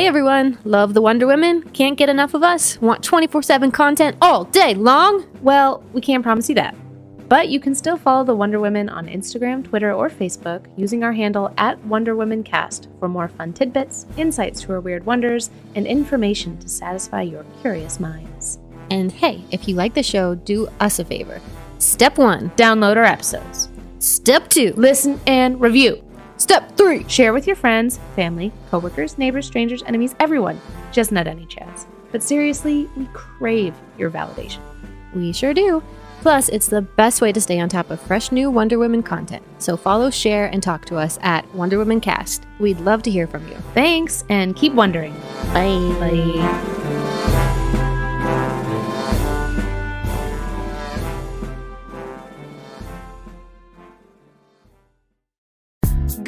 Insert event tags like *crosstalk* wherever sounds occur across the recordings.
Hey everyone, love the Wonder Women? Can't get enough of us? Want 24 7 content all day long? Well, we can't promise you that. But you can still follow the Wonder Women on Instagram, Twitter, or Facebook using our handle at Wonder Women Cast for more fun tidbits, insights to our weird wonders, and information to satisfy your curious minds. And hey, if you like the show, do us a favor. Step one, download our episodes. Step two, listen and review. Step three, share with your friends, family, coworkers, neighbors, strangers, enemies, everyone. Just not any chance. But seriously, we crave your validation. We sure do. Plus, it's the best way to stay on top of fresh new Wonder Woman content. So follow, share, and talk to us at Wonder Woman Cast. We'd love to hear from you. Thanks, and keep wondering. Bye. Bye.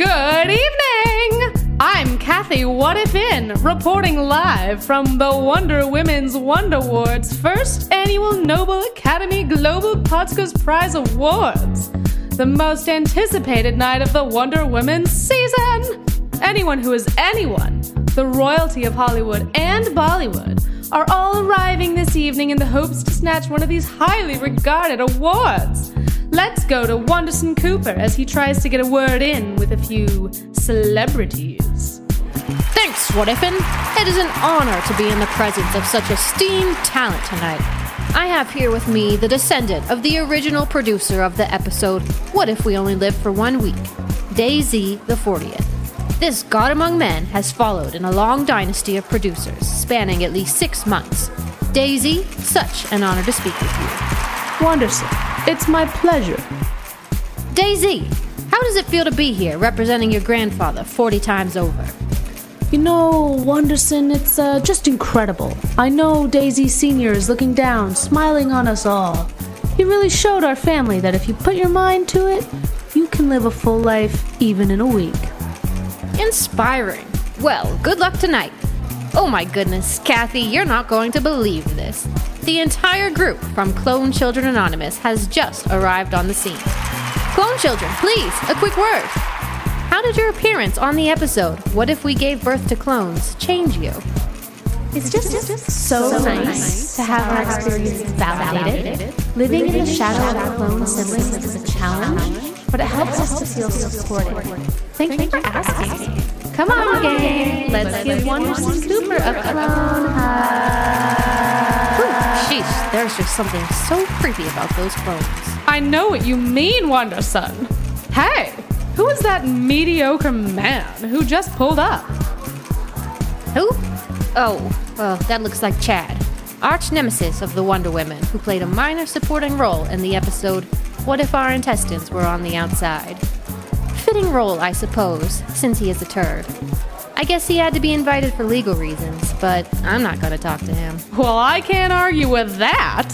Good evening! I'm Kathy What If In, reporting live from the Wonder Women's Wondawards first annual Nobel Academy Global Podscars Prize Awards, the most anticipated night of the Wonder Woman season. Anyone who is anyone, the royalty of Hollywood and Bollywood, are all arriving this evening in the hopes to snatch one of these highly regarded awards. Let's go to Wanderson Cooper as he tries to get a word in with a few celebrities. Thanks, What Ifin. It is an honor to be in the presence of such esteemed talent tonight. I have here with me the descendant of the original producer of the episode What If We Only Live for One Week, Daisy the 40th. This god among men has followed in a long dynasty of producers spanning at least six months. Daisy, such an honor to speak with you. Wanderson, it's my pleasure. Daisy, how does it feel to be here representing your grandfather 40 times over? You know, Wanderson, it's uh, just incredible. I know Daisy Sr. is looking down, smiling on us all. He really showed our family that if you put your mind to it, you can live a full life even in a week. Inspiring. Well, good luck tonight. Oh my goodness, Kathy, you're not going to believe this. The entire group from Clone Children Anonymous has just arrived on the scene. Clone Children, please, a quick word. How did your appearance on the episode, What If We Gave Birth to Clones, change you? It's just, so, nice, to have our experience validated. Living in the shadow of our clone siblings is a challenge, but it helps us to feel supported. Thank you for asking. Come on, gang, let's give Wanderson Cooper a clone hug. Ooh, Sheesh, there's just something so creepy about those clones. I know what you mean, Wanderson. Hey, who is that mediocre man who just pulled up? Who? Oh, well, that looks like Chad, arch nemesis of the Wonder Women, who played a minor supporting role in the episode What If Our Intestines Were on the Outside? Fitting role, I suppose, since he is a turd. I guess he had to be invited for legal reasons, but I'm not gonna talk to him. Well, I can't argue with that.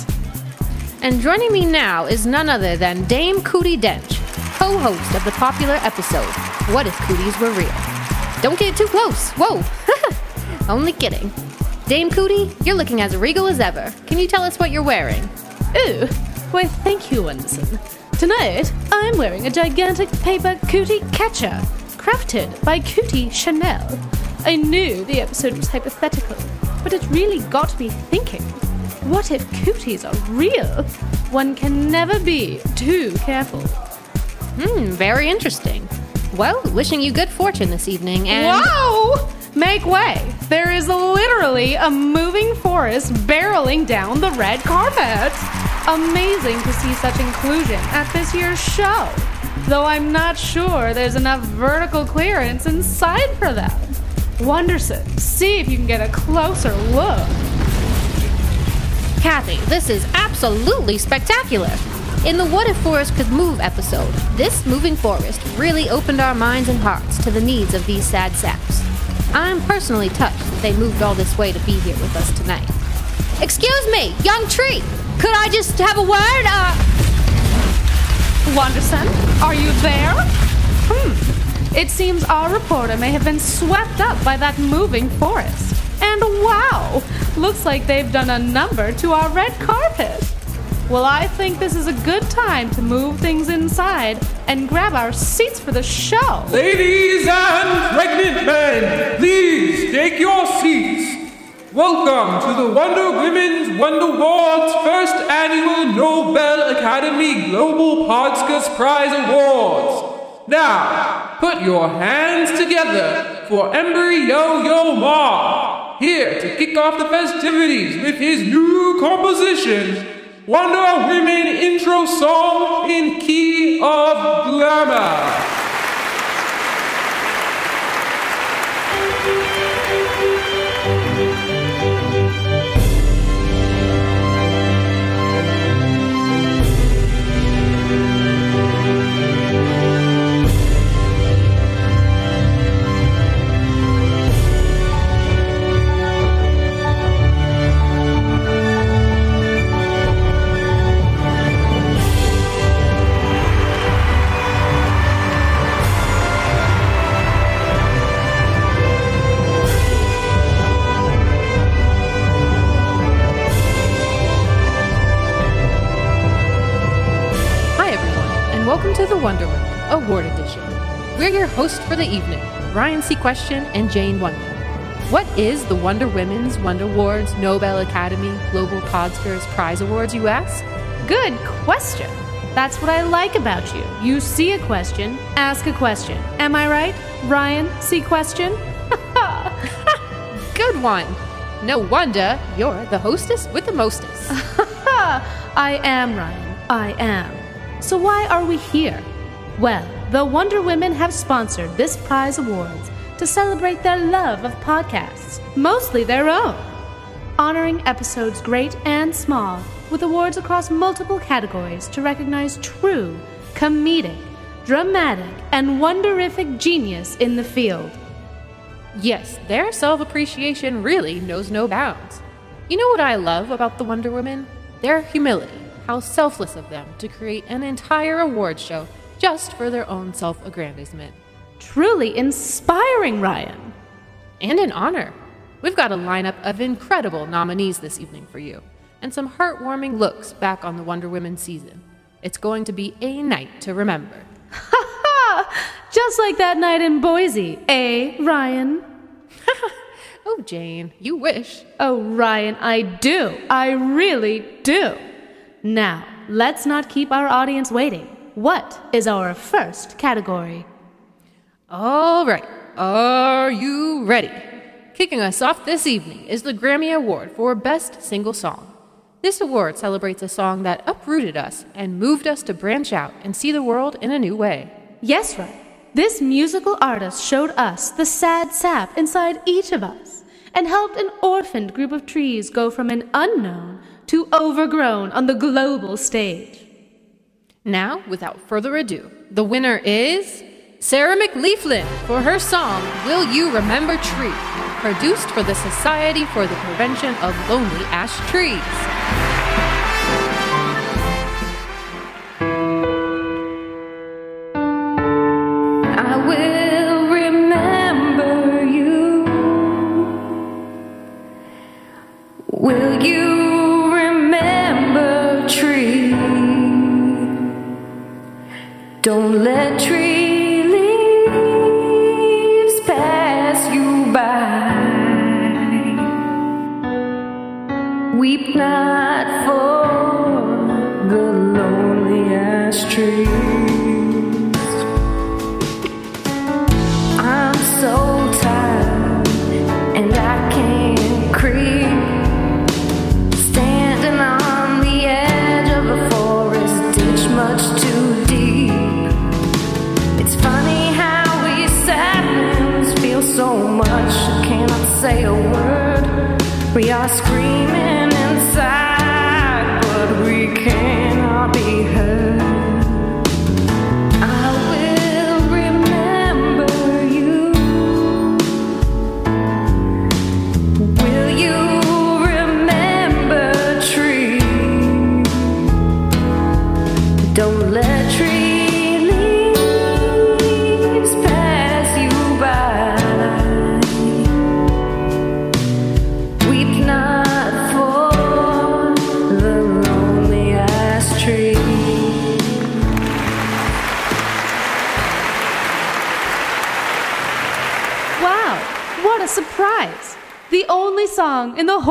And joining me now is none other than Dame Cootie Dench, co host of the popular episode What If Cooties Were Real? Don't get too close. Whoa. *laughs* Only kidding. Dame Cootie, you're looking as regal as ever. Can you tell us what you're wearing? Ooh, why thank you, Anderson. Tonight, I'm wearing a gigantic paper cootie catcher, crafted by Cootie Chanel. I knew the episode was hypothetical, but it really got me thinking. What if cooties are real? One can never be too careful. Hmm, very interesting. Well, wishing you good fortune this evening and. Whoa! Make way! There is literally a moving forest barreling down the red carpet. Amazing to see such inclusion at this year's show. Though I'm not sure there's enough vertical clearance inside for that. Wonderson, see if you can get a closer look. Kathy, this is absolutely spectacular. In the What If Forest Could Move episode, this moving forest really opened our minds and hearts to the needs of these sad saps. I'm personally touched that they moved all this way to be here with us tonight. Excuse me, young tree, could I just have a word? Uh, Wanderson, are you there? Hmm. It seems our reporter may have been swept up by that moving forest. And wow, looks like they've done a number to our red carpet. Well, I think this is a good time to move things inside and grab our seats for the show. Ladies and pregnant men, please take your Welcome to the Wonder Women's Wondawards first annual Nobel Academy Global Podscars Prize Awards. Now, put your hands together for Embry Yo Yo Ma, here to kick off the festivities with his new composition, Wonder Women intro song in key of glamour. To the Wonder Woman Award Edition. We're your hosts for the evening, Ryan C. Question and Jane Wonder. What is the Wonder Women's Wondawards Nobel Academy Global Podscars Prize Awards, you ask? Good question. That's what I like about you. You see a question, ask a question. Am I right? Ryan, see question? *laughs* Good one! No wonder you're the hostess with the mostest. *laughs* I am Ryan. I am. So why are we here? Well, the Wonder Women have sponsored this prize awards to celebrate their love of podcasts, mostly their own, honoring episodes great and small with awards across multiple categories to recognize true, comedic, dramatic, and wonderific genius in the field. yes, their self appreciation really knows no bounds. You know what I love about the Wonder Women? Their humility, how selfless of them to create an entire award show just for their own self aggrandizement. Truly inspiring, Ryan. And an honor. We've got a lineup of incredible nominees this evening for you, and some heartwarming looks back on the Wonder Women season. It's going to be a night to remember. Ha ha! Just like that night in Boise, eh, Ryan? *laughs* Oh, Jane, you wish. Oh, Ryan, I do. I really do. Now, let's not keep our audience waiting. What is our first category? All right, are you ready? Kicking us off this evening is the Grammy Award for Best Single Song. This award celebrates a song that uprooted us and moved us to branch out and see the world in a new way. Yes, right. This musical artist showed us the sad sap inside each of us and helped an orphaned group of trees go from an unknown to overgrown on the global stage. Now, without further ado, the winner is Sarah McLeaflin for her song Will You Remember Tree, produced for the Society for the Prevention of Lonely Ash Trees.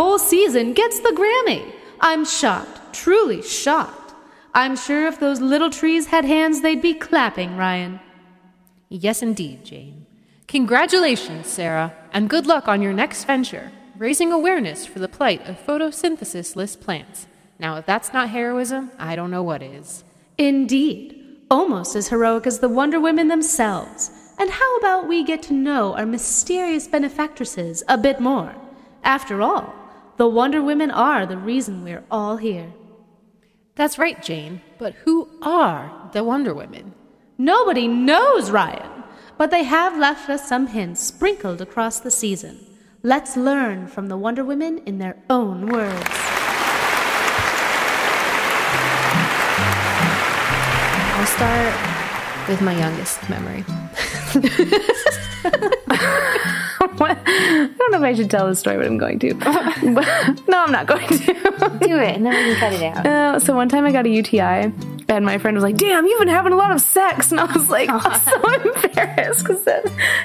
Whole season gets the Grammy. I'm shocked, truly shocked. I'm sure if those little trees had hands, they'd be clapping, Ryan. Yes, indeed, Jane. Congratulations, Sarah, and good luck on your next venture, raising awareness for the plight of photosynthesis-less plants. Now, if that's not heroism, I don't know what is. Indeed. Almost as heroic as the Wonder Women themselves. And how about we get to know our mysterious benefactresses a bit more? After all, the Wonder Women are the reason we're all here. That's right, Jane. But who are the Wonder Women? Nobody knows, Ryan. But they have left us some hints sprinkled across the season. Let's learn from the Wonder Women in their own words. I'll start with my youngest memory. *laughs* I don't know if I should tell this story, but I'm going to. *laughs* no, I'm not going to. Do it, and then we can cut it out. Uh, so one time I got a UTI, and my friend was like, "Damn, you've been having a lot of sex," and I was like, *laughs* I'm so embarrassed because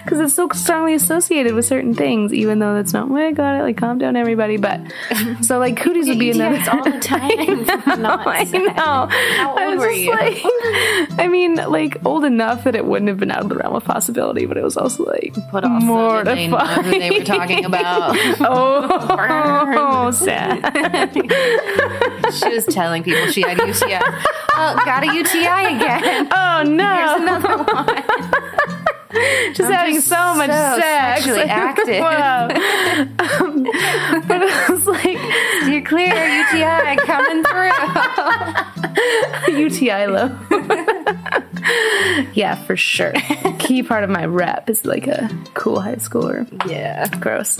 because it's so strongly associated with certain things, even though that's not why I got it. Like, calm down, everybody. But *laughs* so like cooties would be another. It's all the *laughs* time. I know. I know. How I old was were just you? like, I mean, like old enough that it wouldn't have been out of the realm of possibility, but it was also like But also, did they know mortifying. who they were talking about? oh, oh, sad. she was telling people she had UTI. Got a UTI *laughs* again. Oh no! Here's another one. *laughs* just having just so much so sex. sexually active. *laughs* Wow. Um, but it was like You're clear, UTI coming through. UTI low. yeah, for sure. Key part of my rep is like a cool high schooler. Yeah. Gross.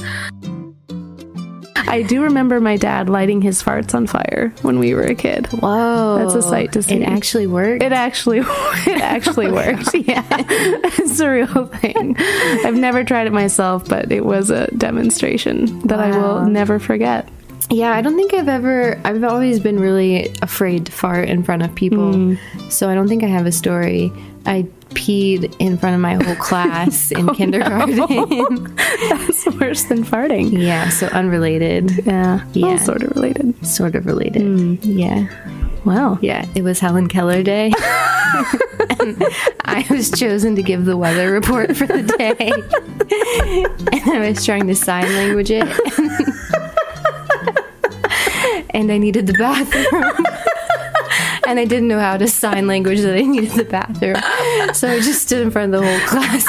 I do remember my dad lighting his farts on fire when we were a kid. Whoa. That's a sight to see. It actually worked. It actually, *laughs* it actually *laughs* worked. *laughs* Yeah, it's a real thing. I've never tried it myself, but it was a demonstration that I will never forget. Yeah, I don't think I've ever. I've always been really afraid to fart in front of people, mm. so I don't think I have a story. I peed in front of my whole class *laughs* oh, in kindergarten. *laughs* That's worse than farting. yeah, so unrelated, Yeah, Yeah. well, sort of related. sort of related. Hmm. Yeah, Well, yeah. It was Helen Keller Day. *laughs* and I was chosen to give the weather report for the day, and I was trying to sign language it. and I needed the bathroom. And I didn't know how to sign language that I needed the bathroom. So I just stood in front of the whole class.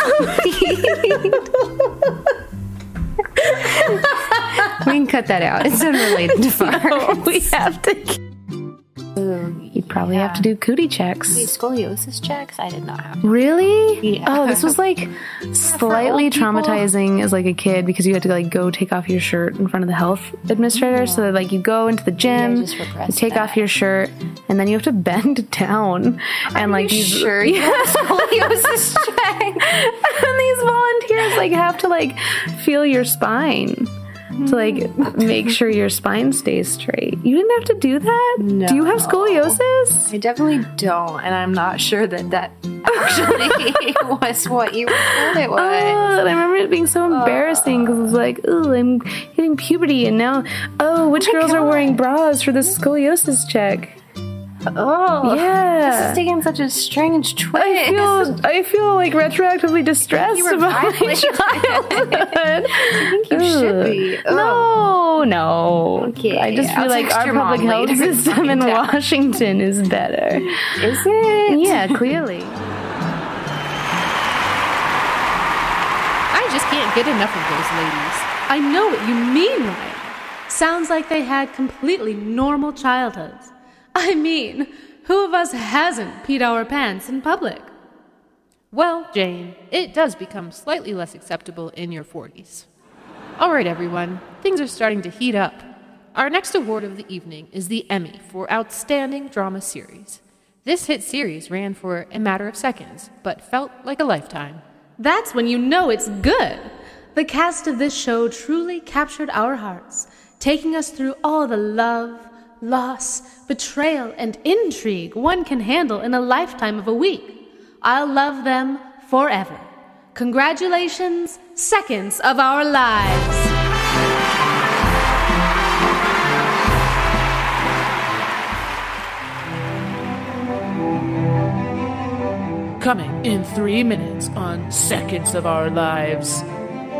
we can cut that out. It's unrelated to fire. *laughs* we have to. You probably have to do cootie checks. Scoliosis checks? I did not have. Really? Yeah. Oh, this was like *laughs* slightly traumatizing as like a kid because you had to like go take off your shirt in front of the health administrator. So that like you go into the gym, take that. off your shirt, and then you have to *laughs* bend down and like these sure you *laughs* have scoliosis check? and these volunteers like have to like feel your spine to like make sure your spine stays straight. You didn't have to do that. No. Do you have scoliosis? I definitely don't, and I'm not sure that that actually *laughs* was what you thought it oh, was. Oh, I remember it being so embarrassing because it was like, oh, I'm hitting puberty, and now, oh, which oh girls are wearing bras for the scoliosis check? Oh, Yeah. This is taking such a strange twist. I feel, I feel like retroactively distressed you were about my childhood. *laughs* I think you should be. No, no. Okay, I just feel I'll like our public health later system in *laughs* find. Washington is better. Is it? Yeah, clearly. I just can't get enough of those ladies. I know what you mean, Ryan. Sounds like they had completely normal childhoods. I mean, who of us hasn't peed our pants in public? Well, Jane, it does become slightly less acceptable in your 40s. All right, everyone, things are starting to heat up. Our next award of the evening is the Emmy for Outstanding Drama Series. This hit series ran for a matter of seconds, but felt like a lifetime. That's when you know it's good. The cast of this show truly captured our hearts, taking us through all the love, loss, betrayal, and intrigue one can handle in a lifetime of a week. I'll love them forever. Congratulations, seconds of our lives. Coming in three minutes on Seconds of Our Lives.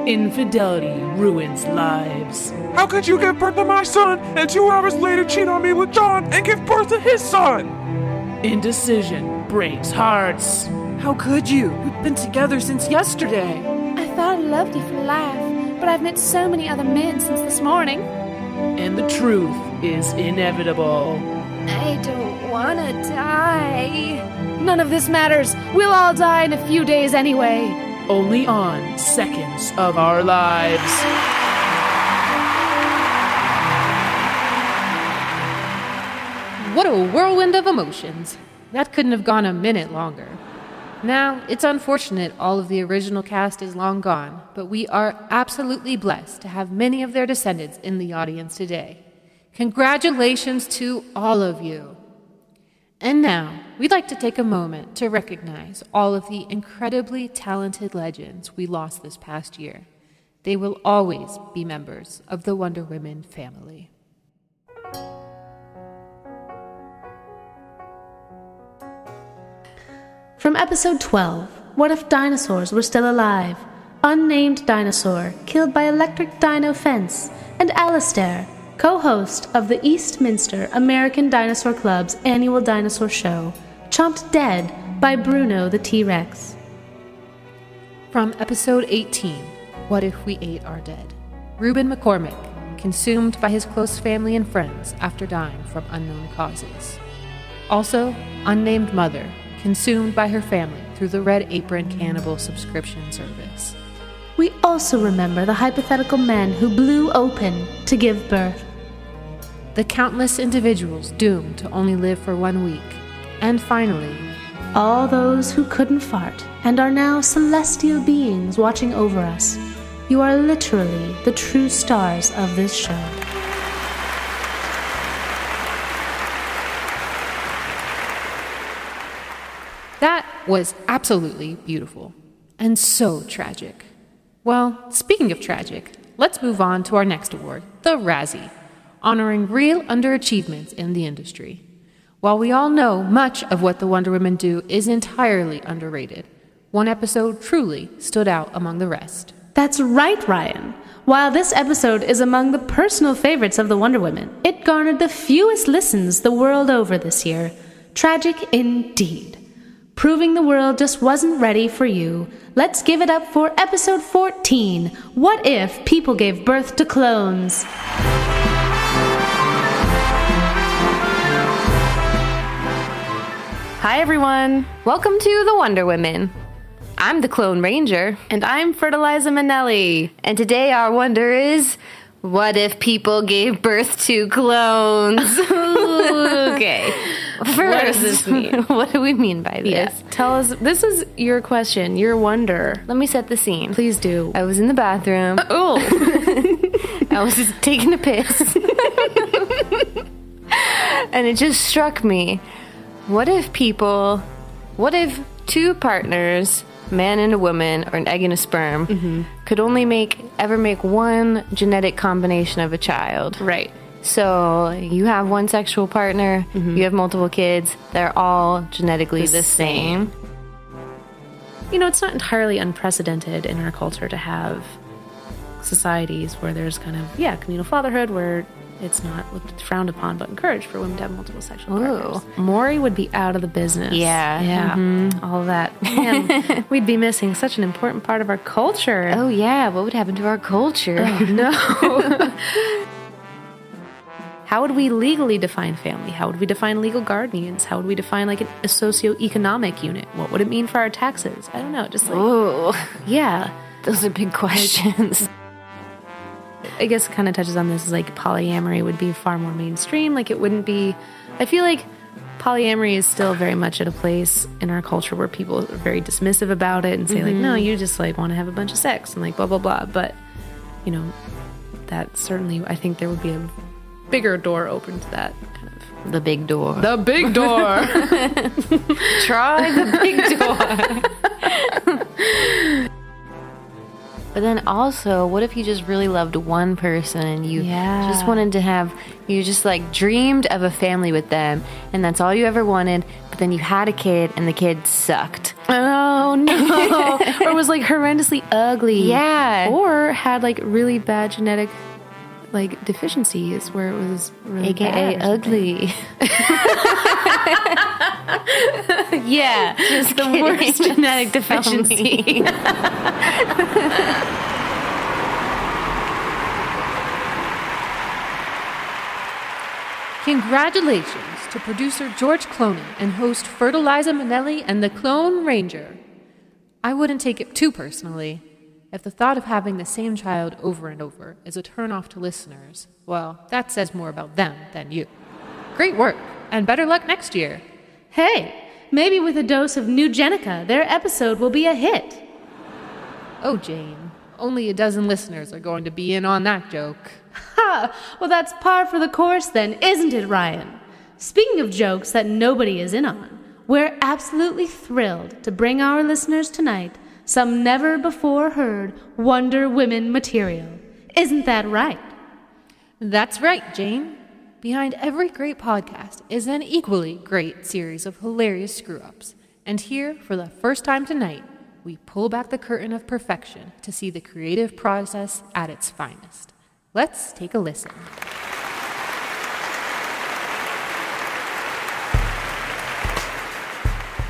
Infidelity ruins lives. How could you give birth to my son and two hours later cheat on me with John and give birth to his son? Indecision breaks hearts. How could you? We've been together since yesterday. I thought I loved you for life, but I've met so many other men since this morning. And the truth is inevitable. I don't wanna die. None of this matters. We'll all die in a few days anyway. Only on Seconds of Our Lives. What a whirlwind of emotions. That couldn't have gone a minute longer. Now, it's unfortunate all of the original cast is long gone, but we are absolutely blessed to have many of their descendants in the audience today. Congratulations to all of you. And now, we'd like to take a moment to recognize all of the incredibly talented legends we lost this past year. They will always be members of the Wonder Women family. From episode 12 What if dinosaurs were still alive? Unnamed dinosaur killed by electric dino fence, and Alistair, co host of the Eastminster American Dinosaur Club's annual dinosaur show, chomped dead by Bruno the T Rex. From episode 18 What If We Ate Our Dead? Reuben McCormick, consumed by his close family and friends after dying from unknown causes. Also, unnamed mother, consumed by her family through the Red Apron Cannibal subscription service. We also remember the hypothetical men who blew open to give birth. The countless individuals doomed to only live for one week. And finally, All those who couldn't fart and are now celestial beings watching over us. You are literally the true stars of this show. that was absolutely beautiful and so tragic. Well, speaking of tragic, let's move on to our next award, the Razzie, honoring real underachievements in the industry. While we all know much of what the Wonder Women do is entirely underrated, one episode truly stood out among the rest. That's right, Ryan. While this episode is among the personal favorites of the Wonder Women, it garnered the fewest listens the world over this year. Tragic indeed. Proving the world just wasn't ready for you. Let's give it up for episode 14 What If People Gave Birth to Clones? Hi, everyone. Welcome to the Wonder Women. I'm the Clone Ranger. And I'm Fertiliza Minnelli. And today our wonder is what if people gave birth to clones? *laughs* okay. *laughs* First, What does this mean? *laughs* what do we mean by this? Yes. Tell us. This is your question, your wonder. Let me set the scene. Please do. I was in the bathroom. Oh, *laughs* I was just taking a piss. *laughs* and it just struck me. What if people, what if two partners, man and a woman, or an egg and a sperm, Mm-hmm. could only make, ever make one genetic combination of a child? right. So you have one sexual partner, Mm-hmm. you have multiple kids, they're all genetically the, same. You know, it's not entirely unprecedented in our culture to have societies where there's kind of yeah communal fatherhood where it's not looked frowned upon but encouraged for women to have multiple sexual partners. Maury would be out of the business. Yeah. Mm-hmm. yeah, all of that. Man, *laughs* we'd be missing such an important part of our culture. Oh yeah, what would happen to our culture? no. *laughs* *laughs* How would we legally define family? How would we define legal guardians? How would we define like a socioeconomic unit? What would it mean for our taxes? I don't know. Just like Ooh, yeah, those are big questions. I guess it kind of touches on this. Is like polyamory would be far more mainstream. Like it wouldn't be. I feel like polyamory is still very much at a place in our culture where people are very dismissive about it and say like, no, mm-hmm. you just like want to have a bunch of sex and like blah blah blah. But you know, that certainly I think there would be a bigger door open to that kind of the big door. the big door. *laughs* Try the big door. but then also, what if you just really loved one person and you Yeah. just wanted to have, you just like dreamed of a family with them and that's all you ever wanted, but then you had a kid and the kid sucked? Oh no. *laughs* or was like horrendously ugly. Yeah. Or had like really bad genetic like deficiencies where it was really AKA ugly. *laughs* Yeah, just the worst genetic deficiency. *laughs* Congratulations to producer George Clooney and host Fertiliza Minnelli and the Clone Ranger. I wouldn't take it too personally. If the thought of having the same child over and over is a turnoff to listeners, well, that says more about them than you. Great work, and better luck next year. hey, maybe with a dose of New their episode will be a hit. Oh, Jane, only a dozen listeners are going to be in on that joke. Ha! Well, that's par for the course then, isn't it, Ryan? Speaking of jokes that nobody is in on, we're absolutely thrilled to bring our listeners tonight some never before heard Wonder Women material. Isn't that right? That's right, Jane. Behind every great podcast is an equally great series of hilarious screw ups. And here, for the first time tonight, we pull back the curtain of perfection to see the creative process at its finest. Let's take a listen.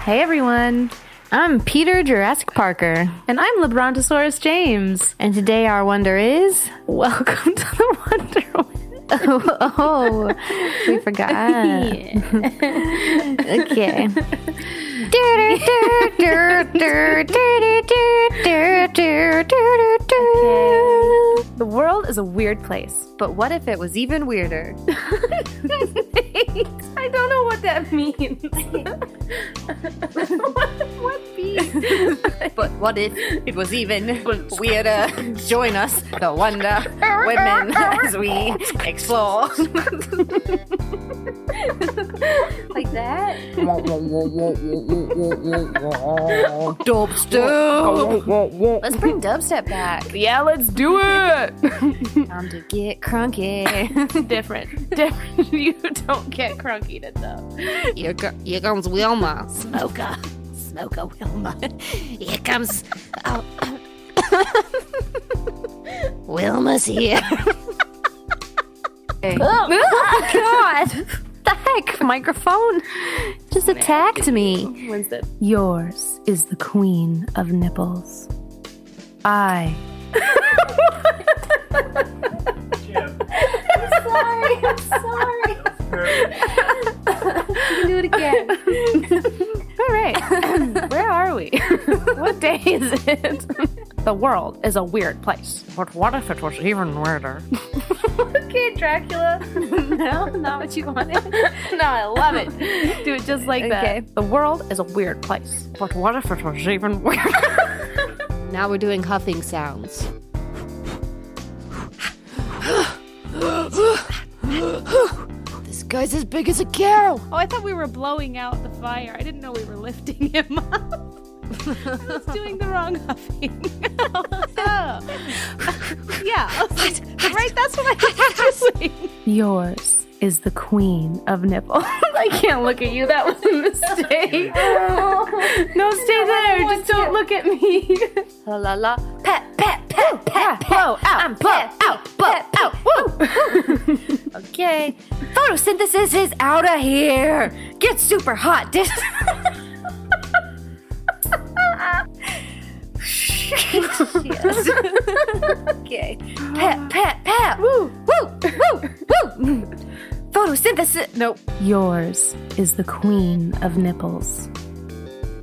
Hey everyone. I'm Peter Jurassic Parker. And I'm LeBrontosaurus James. And today our wonder is *laughs* Welcome to the Wonder Oh, *laughs* oh we forgot. *laughs* okay. The world is a weird place, but what if it was even weirder? I don't know what that means. What means? But what if it was even weirder? Join us, the Wonder Women, as we explore. like that? Dubstep. Let's bring dubstep back. Yeah, let's do it. Time to get crunky. Different. Different. *laughs* You don't get crunky to stuff. Here, co- here comes Wilma. Smoker. Smoker Wilma. *laughs* Here comes. Oh. *coughs* Wilma's here. oh, oh, oh God. The heck? Microphone just attacked me. Wednesday. Yours is the queen of nipples. I *laughs* I'm Sorry, I'm sorry. you can do it again. *laughs* All right. *laughs* Where are we? *laughs* what day is it? *laughs* the world is a weird place. But what if it was even weirder? okay, Dracula. no, not what you wanted. no, I love it. Do it just like Okay. that. The world is a weird place. But what if it was even weirder? Now we're doing huffing sounds. This guy's as big as a cow. Oh, I thought we were blowing out the fire. I didn't know we were lifting him up. I was doing the wrong huffing. *laughs* *laughs* yeah, like, right? That's what I was *laughs* doing. yours is the queen of nipples. *laughs* I can't look at you. That was a mistake. *laughs* no, stay there. Just don't look at me. *laughs* La la la. Pat, pat, pat, pat, pat. Blow out, blow out, blow out. Woo. okay. Photosynthesis is out of here. Get super hot. Dis- yes. okay. Pat, pat, Photosynthesis. Nope. yours is the queen of nipples.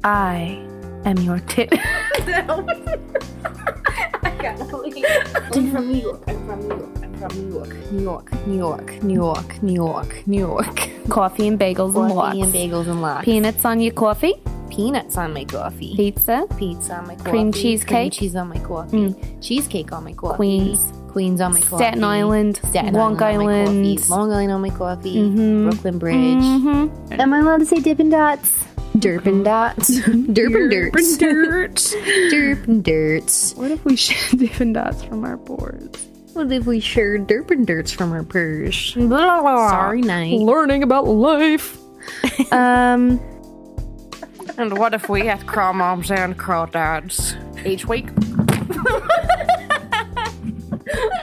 I am your tit. *laughs* no. I'm from New York. I'm from New York. I'm from New York. New York. New York. New York. New York. New York. *laughs* coffee and bagels and lox. Coffee and bagels and lox. Peanuts on your coffee. Peanuts on my coffee. Pizza. Pizza on my coffee. Cream Cream cheese on my coffee. Mm. Cheesecake on my coffee. Queens. Queens on my coffee. Staten Island. Staten Long Island. on my coffee. Long Island on my coffee. Mhm. Brooklyn Bridge. Mm-hmm. Am I allowed to say Dippin' Dots? Derpin Dots. *laughs* Derpin Dirts. Dirt. *laughs* Derpin Dirts. what if we shed *laughs* Dippin' Dots from our boards? What if we shared Derpin Dirts from our purse? Sorry night. Learning about life. um. And what if we had craw moms and craw dads each week?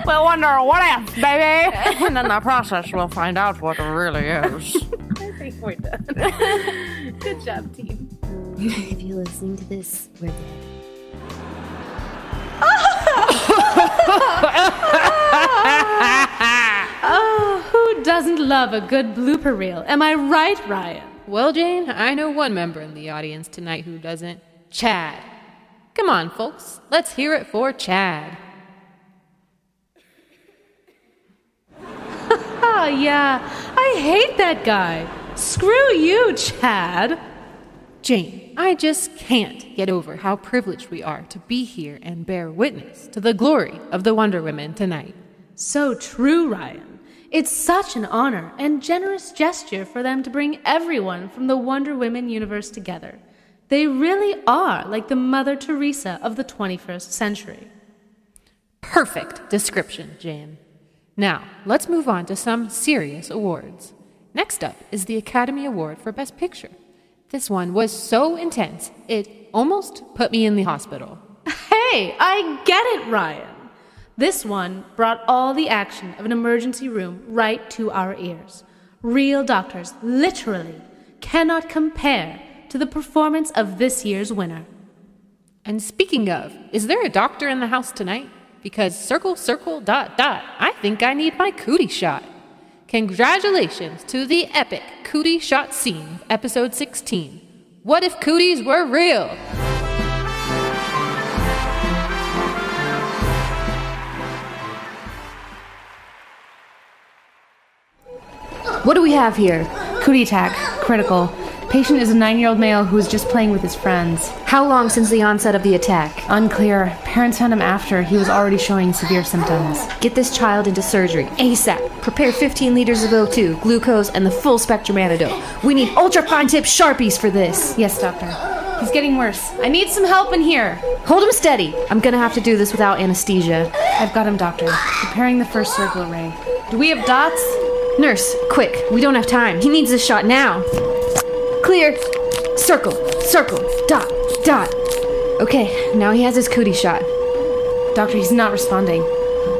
We'll wonder what if, baby. *laughs* And in the process, we'll find out what it really *laughs* is. I think we're done. *laughs* Good job, team. If you're listening to this, we're dead. Oh, who doesn't love a good blooper reel? Am I right, Ryan? Well, Jane, I know one member in the audience tonight who doesn't. Chad. Come on, folks. Let's hear it for Chad. Oh, yeah. I hate that guy. Screw you, Chad. Jane, I just can't get over how privileged we are to be here and bear witness to the glory of the Wonder Women tonight. So true, Ryan. It's such an honor and generous gesture for them to bring everyone from the Wonder Women universe together. They really are like the Mother Teresa of the 21st century. Perfect description, Jane. Now, let's move on to some serious awards. Next up is the Academy Award for Best Picture. This one was so intense, it almost put me in the hospital. Hey, I get it, Ryan. This one brought all the action of an emergency room right to our ears. Real doctors, literally, cannot compare to the performance of this year's winner. And speaking of, is there a doctor in the house tonight? Because circle, circle, dot, dot, I think I need my cootie shot. Congratulations to the epic cootie shot scene episode 16. What if cooties were real? What do we have here? Cootie attack. Critical. Patient is a nine year old male who was just playing with his friends. How long since the onset of the attack? Unclear. Parents found him after. He was already showing severe symptoms. Get this child into surgery ASAP. Prepare 15 liters of O2, glucose, and the full spectrum antidote. We need ultra fine tip Sharpies for this. Yes, doctor. He's getting worse. I need some help in here. Hold him steady. I'm gonna have to do this without anesthesia. I've got him, doctor. Preparing the first circle ray. Do we have dots? Nurse, quick. We don't have time. He needs this shot now. Clear. Circle, circle, dot, dot. Okay, now he has his cootie shot. Doctor, he's not responding.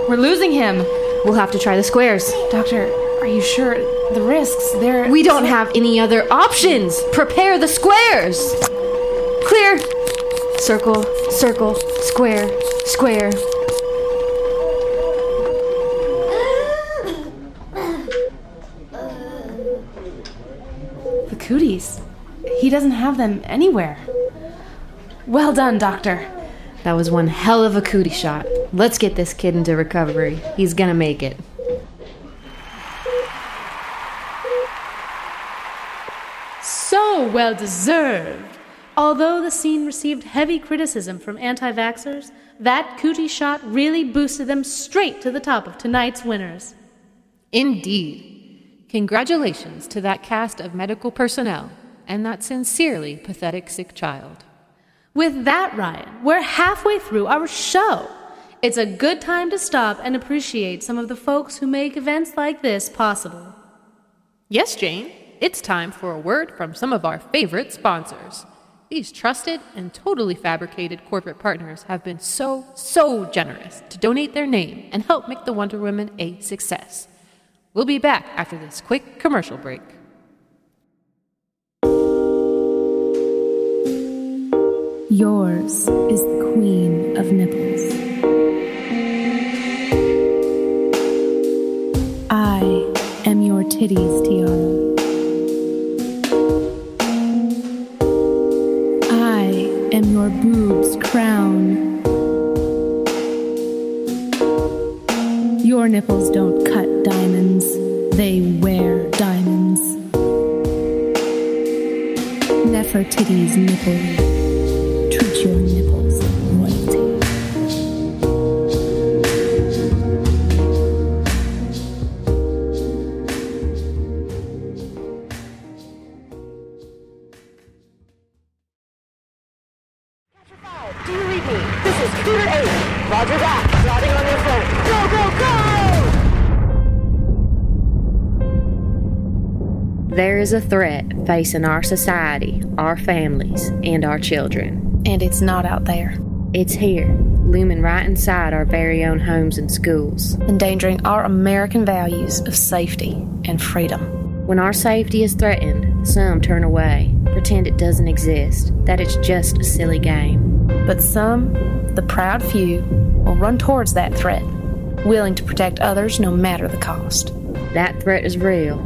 We're losing him. We'll have to try the squares. Doctor, are you sure? The risks, they're. We don't have any other options. Prepare the squares. Clear. Circle, circle, square, square. Cooties. He doesn't have them anywhere. Well done, doctor. That was one hell of a cootie shot. Let's get this kid into recovery. He's gonna make it. So well deserved. Although the scene received heavy criticism from anti vaxxers, that cootie shot really boosted them straight to the top of tonight's winners. Indeed. Congratulations to that cast of medical personnel and that sincerely pathetic sick child. With that, Ryan, we're halfway through our show. It's a good time to stop and appreciate some of the folks who make events like this possible. Yes, Jane, it's time for a word from some of our favorite sponsors. These trusted and totally fabricated corporate partners have been so, so generous to donate their name and help make the Wonder Woman a success. We'll be back after this quick commercial break. Yours is the queen of nipples. I am your titties tiara. I am your boobs crown. Your nipples don't cut diamonds, they wear diamonds. Nefertiti's nipple. Treat is a threat facing our society, our families, and our children. And it's not out there. It's here, looming right inside our very own homes and schools, endangering our American values of safety and freedom. When our safety is threatened, some turn away, pretend it doesn't exist, that it's just a silly game. But some, the proud few, will run towards that threat, willing to protect others no matter the cost. That threat is real,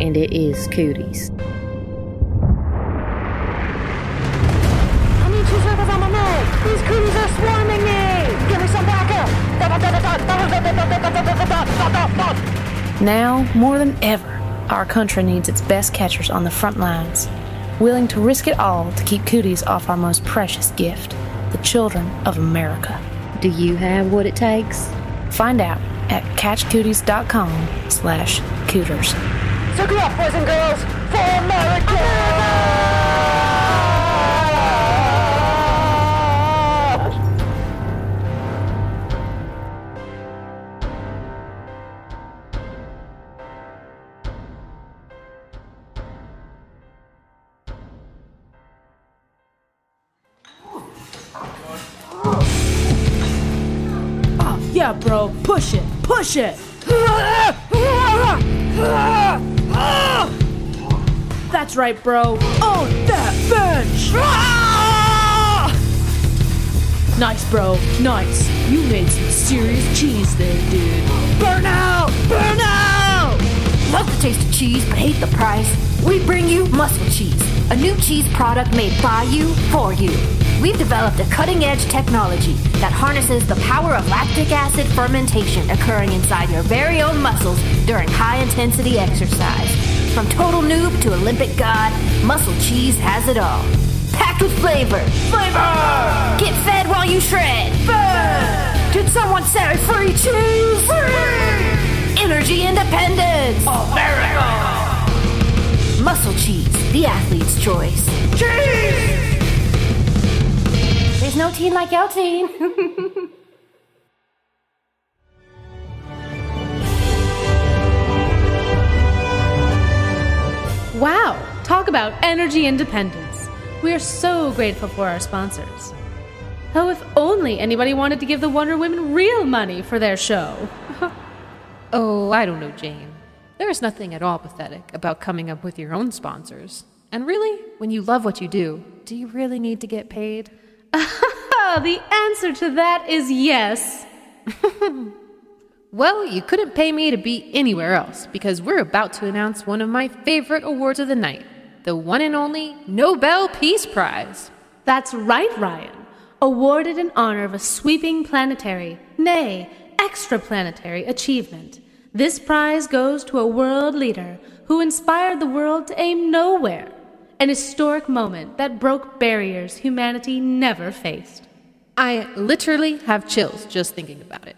and it is cooties. I need two circles on my nose. These cooties are swarming me. Give me some backup. Now, more than ever, our country needs its best catchers on the front lines, willing to risk it all to keep cooties off our most precious gift, the children of America. Do you have what it takes? Find out at catchcooties.com slash cooters. Circle up, boys and girls, for America! Oh, yeah, bro. Push it. Push it. *laughs* That's right, bro. Oh, that bench. Ah! Nice, bro. Nice. You made some serious cheese there, dude. Burn out! Burn out! Love the taste of cheese, but hate the price. We bring you Muscle Cheese, a new cheese product made by you for you. We've developed a cutting edge technology that harnesses the power of lactic acid fermentation occurring inside your very own muscles during high intensity exercise. From total noob to Olympic god, Muscle Cheese has it all. Packed with flavor. Flavor! Get fed while you shred. Fed! Did someone say free cheese? Free! Energy independence. America! Muscle Cheese, the athlete's choice. Cheese! There's no teen like your teen. *laughs* Wow! Talk about energy independence. We are so grateful for our sponsors. Oh, if only anybody wanted to give the Wonder Women real money for their show. *laughs* oh, I don't know, Jane. There is nothing at all pathetic about coming up with your own sponsors. And really, when you love what you do, do you really need to get paid? *laughs* the answer to that is yes. *laughs* well, you couldn't pay me to be anywhere else because we're about to announce one of my favorite awards of the night the one and only Nobel Peace Prize. That's right, Ryan. Awarded in honor of a sweeping planetary, nay, extraplanetary achievement. This prize goes to a world leader who inspired the world to aim nowhere. An historic moment that broke barriers humanity never faced. I literally have chills just thinking about it.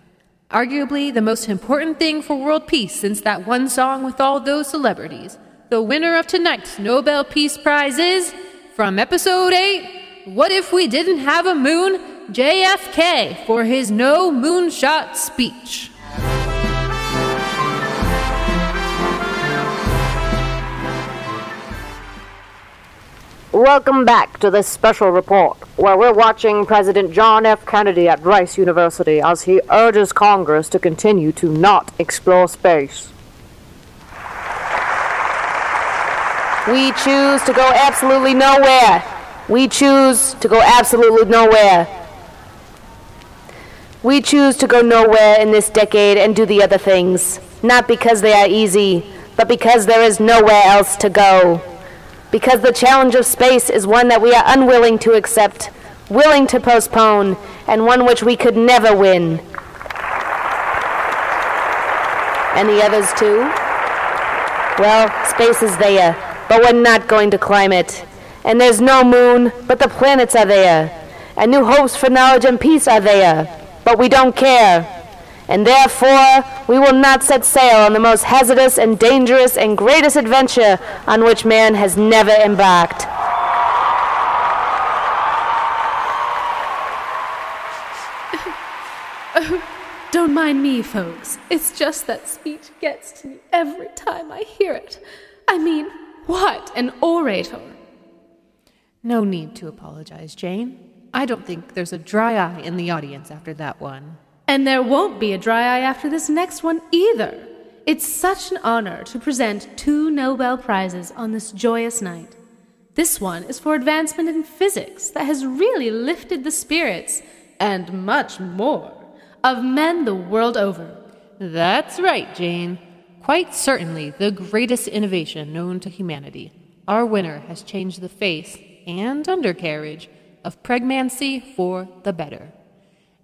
Arguably the most important thing for world peace since that one song with all those celebrities. The winner of tonight's Nobel Peace Prize is, from episode 8, What If We Didn't Have a Moon? JFK for his no moonshot speech. Welcome back to this special report, where we're watching President John F. Kennedy at Rice University as he urges Congress to continue to not explore space. We choose to go absolutely nowhere. We choose to go absolutely nowhere. We choose to go nowhere in this decade and do the other things, not because they are easy, but because there is nowhere else to go because the challenge of space is one that we are unwilling to accept, willing to postpone, and one which we could never win. And the others too? Well, space is there, but we're not going to climb it. And there's no moon, but the planets are there. And new hopes for knowledge and peace are there, but we don't care and therefore we will not set sail on the most hazardous and dangerous and greatest adventure on which man has never embarked. oh, *laughs* don't mind me, folks. It's just that speech gets to me every time I hear it. I mean, what an orator! No need to apologize, Jane. I don't think there's a dry eye in the audience after that one. And there won't be a dry eye after this next one either. It's such an honor to present two Nobel Prizes on this joyous night. This one is for advancement in physics that has really lifted the spirits, and much more, of men the world over. That's right, Jane. Quite certainly the greatest innovation known to humanity. Our winner has changed the face and undercarriage of pregnancy for the better.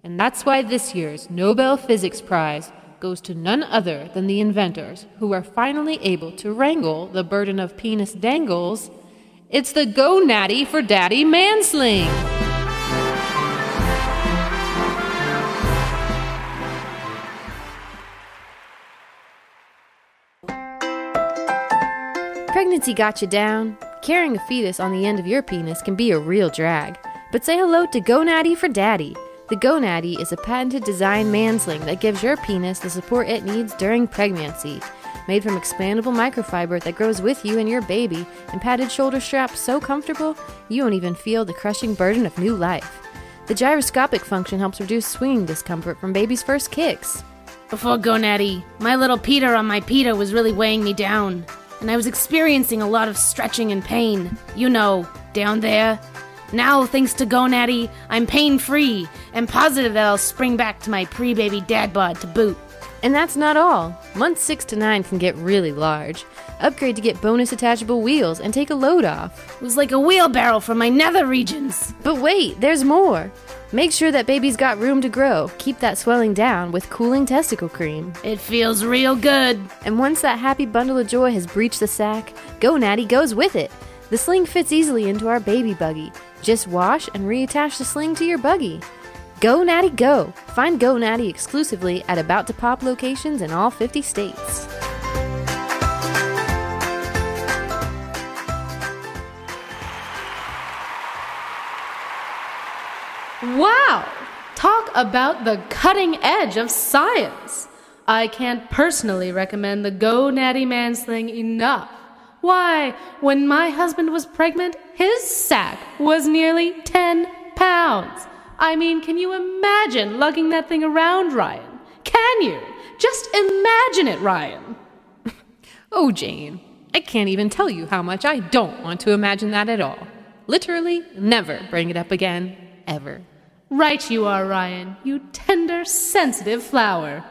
And that's why this year's Nobel Physics Prize goes to none other than the inventors who are finally able to wrangle the burden of penis dangles. It's the Go Natty for Daddy Mansling. Pregnancy got you down. Carrying a fetus on the end of your penis can be a real drag. But say hello to GoNatty for Daddy. The GoNatty is a patented design mansling that gives your penis the support it needs during pregnancy. Made from expandable microfiber that grows with you and your baby, and padded shoulder straps so comfortable you won't even feel the crushing burden of new life. The gyroscopic function helps reduce swinging discomfort from baby's first kicks. Before GoNatty, my little Peter on my Peter was really weighing me down, and I was experiencing a lot of stretching and pain. You know, down there. Now, thanks to GoNatty, I'm pain free and positive that I'll spring back to my pre baby dad bod to boot. And that's not all. Months 6 to 9 can get really large. Upgrade to get bonus attachable wheels and take a load off. It was like a wheelbarrow from my nether regions. But wait, there's more. Make sure that baby's got room to grow. Keep that swelling down with cooling testicle cream. It feels real good. And once that happy bundle of joy has breached the sack, Go Natty goes with it. The sling fits easily into our baby buggy. Just wash and reattach the sling to your buggy. Go Natty Go! Find Go Natty exclusively at About to Pop locations in all 50 states. Wow! Talk about the cutting edge of science! I can't personally recommend the Go Natty Mansling enough. Why, when my husband was pregnant, his sack was nearly 10 pounds. I mean, can you imagine lugging that thing around, Ryan? Can you? Just imagine it, Ryan. *laughs* oh, Jane, I can't even tell you how much I don't want to imagine that at all. Literally, never bring it up again, ever. Right you are, Ryan, you tender, sensitive flower.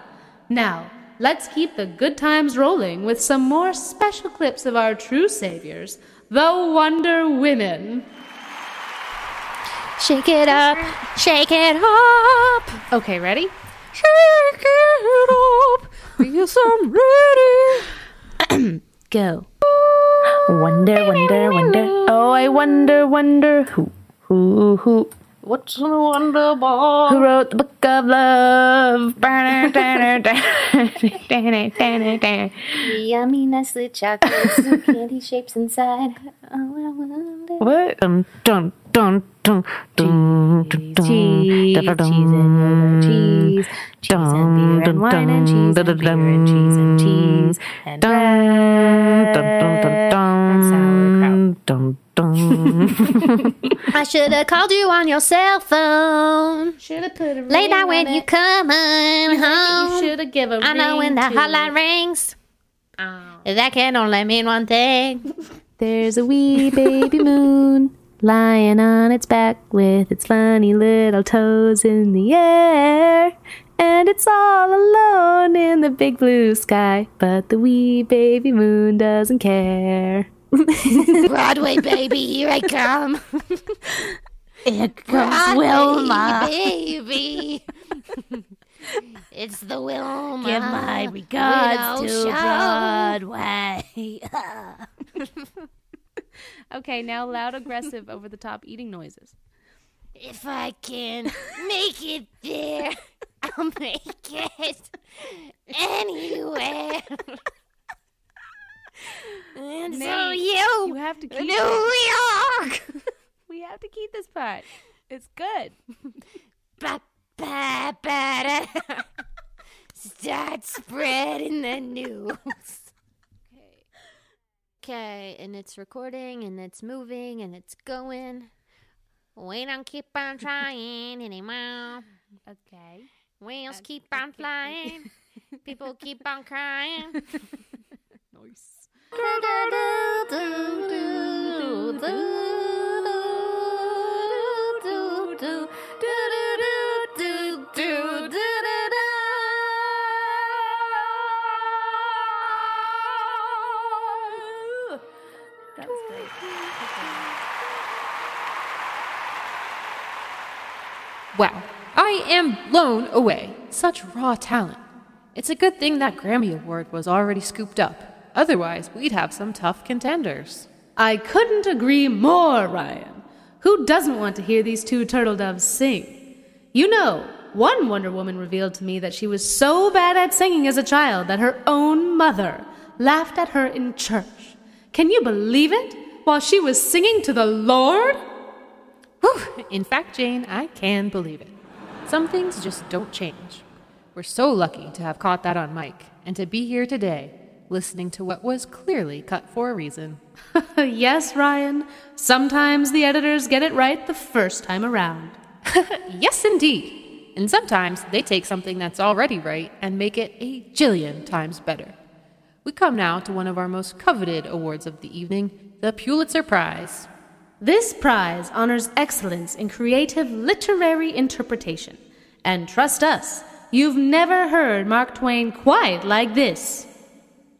Now, let's keep the good times rolling with some more special clips of our true saviors, the Wonder Women. Shake it up, shake it up. Okay, ready? Shake it up. Yes, *laughs* I'm ready. *clears throat* Go. Wonder, wonder, wonder. Oh, I wonder, wonder who, who, who. What's a wonder ball? Who wrote the book of love? Burner Tun Yummy Nestle chocolates and candy shapes inside. Oh, I wonder. What? Dun, dun, dun, dun, dun, dun, dun, Cheese, dun, dun, cheese and cheese, cheese and beer and wine and cheese and beer and cheese and cheese and bread and sauerkraut. I should have called you on your cell phone. Should have put a ring Late night when you come on home. You should have given I know when the hotline it. rings. Oh. That can only mean one thing. *laughs* There's a wee baby moon lying on its back with its funny little toes in the air. And it's all alone in the big blue sky, but the wee baby moon doesn't care. *laughs* Broadway, baby, here I come. *laughs* Here comes Broadway, Wilma. baby. it's the Wilma. Give my regards Widow to Show. Broadway. *laughs* Okay, now loud, aggressive, over the top eating noises. If I can make it there, I'll make it anywhere. And so you, you have to keep New York, *laughs* We have to keep this part. It's good. *laughs* ba, ba, ba, da. start spreading the news. Okay, *laughs* Okay, and it's recording and it's moving and it's going. We don't keep on trying anymore. Okay. Wheels keep on flying. People keep on crying. Wow, I am blown away. Such raw talent. It's a good thing that Grammy Award was already scooped up. Otherwise, we'd have some tough contenders. I couldn't agree more, Ryan. Who doesn't want to hear these two turtle doves sing? You know, one Wonder Woman revealed to me that she was so bad at singing as a child that her own mother laughed at her in church. Can you believe it? While she was singing to the Lord? Whew. In fact, Jane, I can believe it. Some things just don't change. We're so lucky to have caught that on mic and to be here today, listening to what was clearly cut for a reason. *laughs* yes, Ryan. Sometimes the editors get it right the first time around. *laughs* yes, indeed. And sometimes they take something that's already right and make it a jillion times better. We come now to one of our most coveted awards of the evening, the Pulitzer Prize. This prize honors excellence in creative literary interpretation. And trust us, you've never heard Mark Twain quite like this.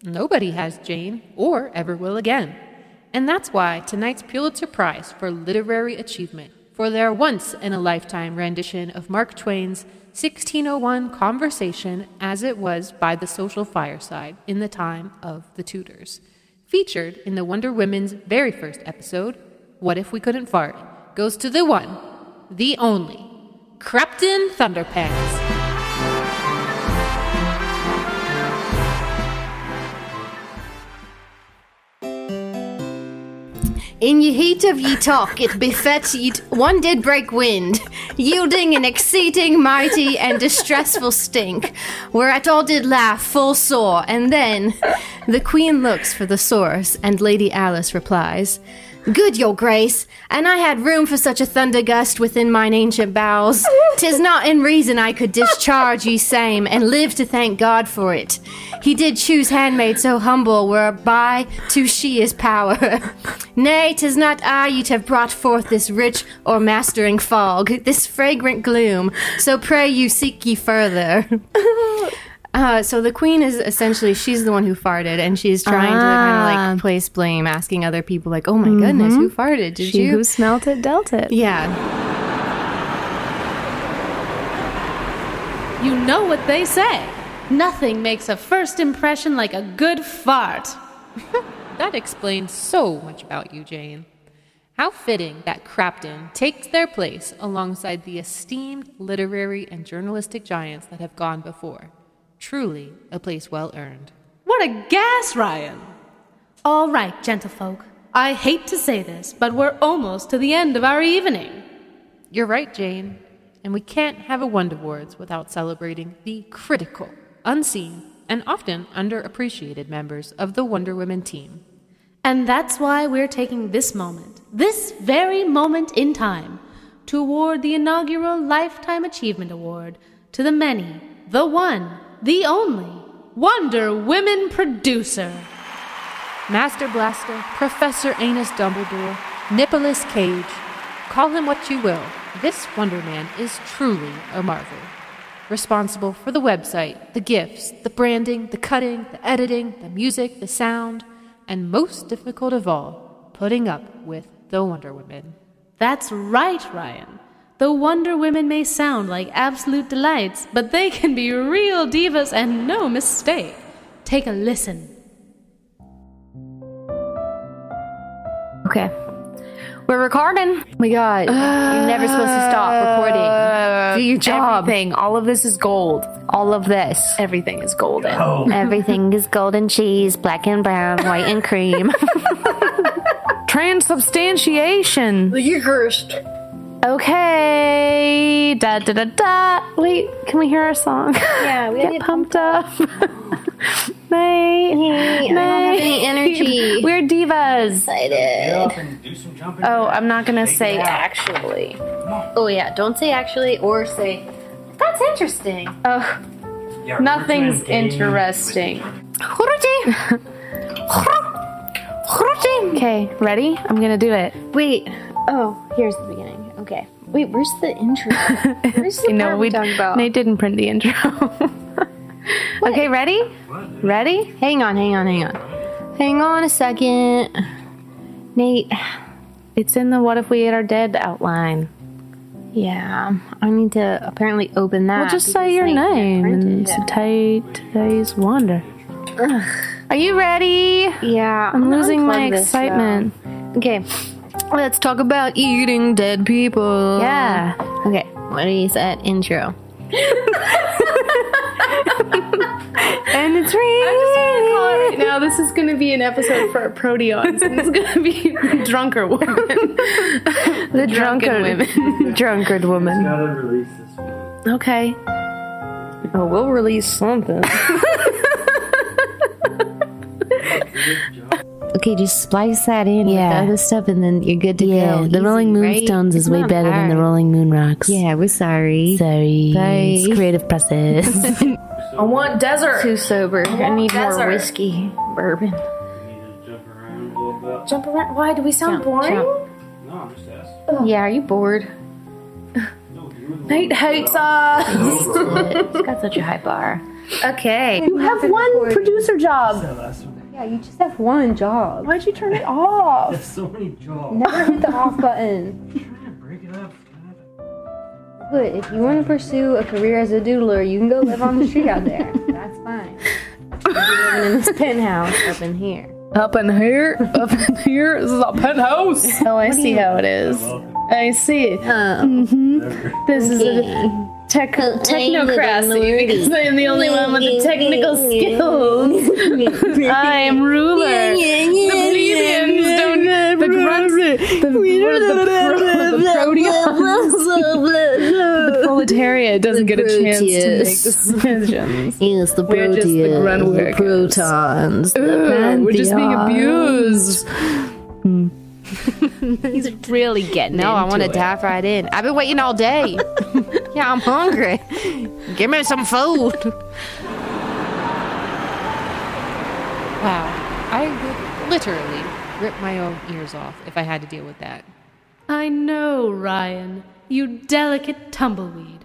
Nobody has, Jane, or ever will again. And that's why tonight's Pulitzer Prize for Literary Achievement for their once in a lifetime rendition of Mark Twain's 1601 conversation as it was by the social fireside in the time of the Tudors. Featured in the Wonder Women's very first episode, What If We Couldn't Fart, goes to the one, the only, Crapton Thunderpants. In ye heat of ye talk, it befet ye one did break wind, yielding an exceeding mighty and distressful stink, whereat all did laugh full sore, and then the queen looks for the source, and Lady Alice replies, Good, your grace, and I had room for such a thunder gust within mine ancient bowels. Tis not in reason I could discharge ye same, and live to thank God for it. He did choose handmaid so humble, whereby to she is power. *laughs* Nay, tis not I you'd have brought forth this rich or mastering fog, this fragrant gloom. So pray you seek ye further. *laughs* Uh, so the queen is essentially she's the one who farted, and she's trying to kind of like place blame, asking other people like, "Oh my goodness, who farted? Did she you?" who smelt it dealt it. yeah. You know what they say. Nothing makes a first impression like a good fart. *laughs* That explains so much about you, Jane. How fitting that Crapton takes their place alongside the esteemed literary and journalistic giants that have gone before. Truly a place well earned. What a gas, Ryan! All right, gentlefolk. I hate to say this, but we're almost to the end of our evening. You're right, Jane. And we can't have a Wondawards without celebrating the critical, unseen, and often underappreciated members of the Wonder Women team. And that's why we're taking this moment, this very moment in time, to award the inaugural Lifetime Achievement Award to the many, the one, the only Wonder Women producer. Master Blaster, Professor Anus Dumbledore, Nicolas Cage. Call him what you will, this Wonder Man is truly a marvel. Responsible for the website, the gifts, the branding, the cutting, the editing, the music, the sound, and most difficult of all, putting up with the Wonder Women. That's right, Ryan. The Wonder Women may sound like absolute delights, but they can be real divas and no mistake. Take a listen. Okay. We're recording. Oh we got. you're never supposed to stop recording. Do your job. Everything. All of this is gold. All of this. Everything is golden. Oh. *laughs* Everything is golden cheese, black and brown, white and cream. *laughs* Transubstantiation. The Eucharist. Okay. Da da da da. Wait, can we hear our song? Yeah, we Get pumped up. May. May. company energy. *laughs* We're divas. Excited. Oh, I'm not gonna say actually. Oh yeah, don't say actually or say that's interesting. Oh, nothing's interesting. *laughs* Okay, ready? I'm gonna do it. Wait. Oh, here's the beginning. Wait, where's the intro? Where's the *laughs* You know, we talking about? Nate didn't print the intro. *laughs* okay, ready? Ready? Hang on, hang on, hang on. Hang on a second. Nate. It's in the "What if we ate our dead" outline. Yeah, I need to apparently open that. Well, just say your Nate name and today today's wonder. Are you ready? Yeah, I'm gonna losing my unplug this, excitement. Okay, let's talk about eating dead people. Yeah. Okay, what is that intro? *laughs* And it's right now. This is going to be an episode for our proteons, and it's going to be *laughs* drunker woman. The drunken women. *laughs* drunkard woman. Gotta release this one. Okay. Oh, we'll release something. Okay, just splice that in Yeah. with the other stuff, and then you're good to Yeah, go. the Rolling Moonstones right? Stones is way Come on, better than the. Rolling Moon Rocks. Yeah, we're sorry. Sorry. Bye. It's creative process. *laughs* I want desert. Too sober. I need more desert. whiskey, bourbon. Jump around a little bit. Jump around. Why do we sound Jump, boring? No, I'm just asking. Yeah, are you bored? No, you were Nate hates us. it's *laughs* got such a high bar. Okay. You have one producer job. That last one. Yeah, you just have one job. Why'd you turn it off? *laughs* That's so many jobs. Never hit the off button. *laughs* Trying to break it up. Good. If you want to pursue a career as a doodler, you can go live on the street out there. *laughs* That's fine. You'll be living in this penthouse up in here. Up in here, up in here. This is a penthouse. Oh, I see how it is. I see. Mm-hmm. This is a tech technocracy because I am the only one with the technical skills. *laughs* I am ruler. The plebeians don't. The grunts. The, the, *laughs* the, the. *laughs* The proletariat doesn't get a chance to make decisions. Yes, the We're just the grunt the workers. protons, the Ugh, we're just being abused. *laughs* He's *laughs* really getting it. No, I want to dive right in. I've been waiting all day. *laughs* yeah, I'm hungry. Give me some food. Wow. I would literally rip my own ears off if I had to deal with that. I know, Ryan, you delicate tumbleweed.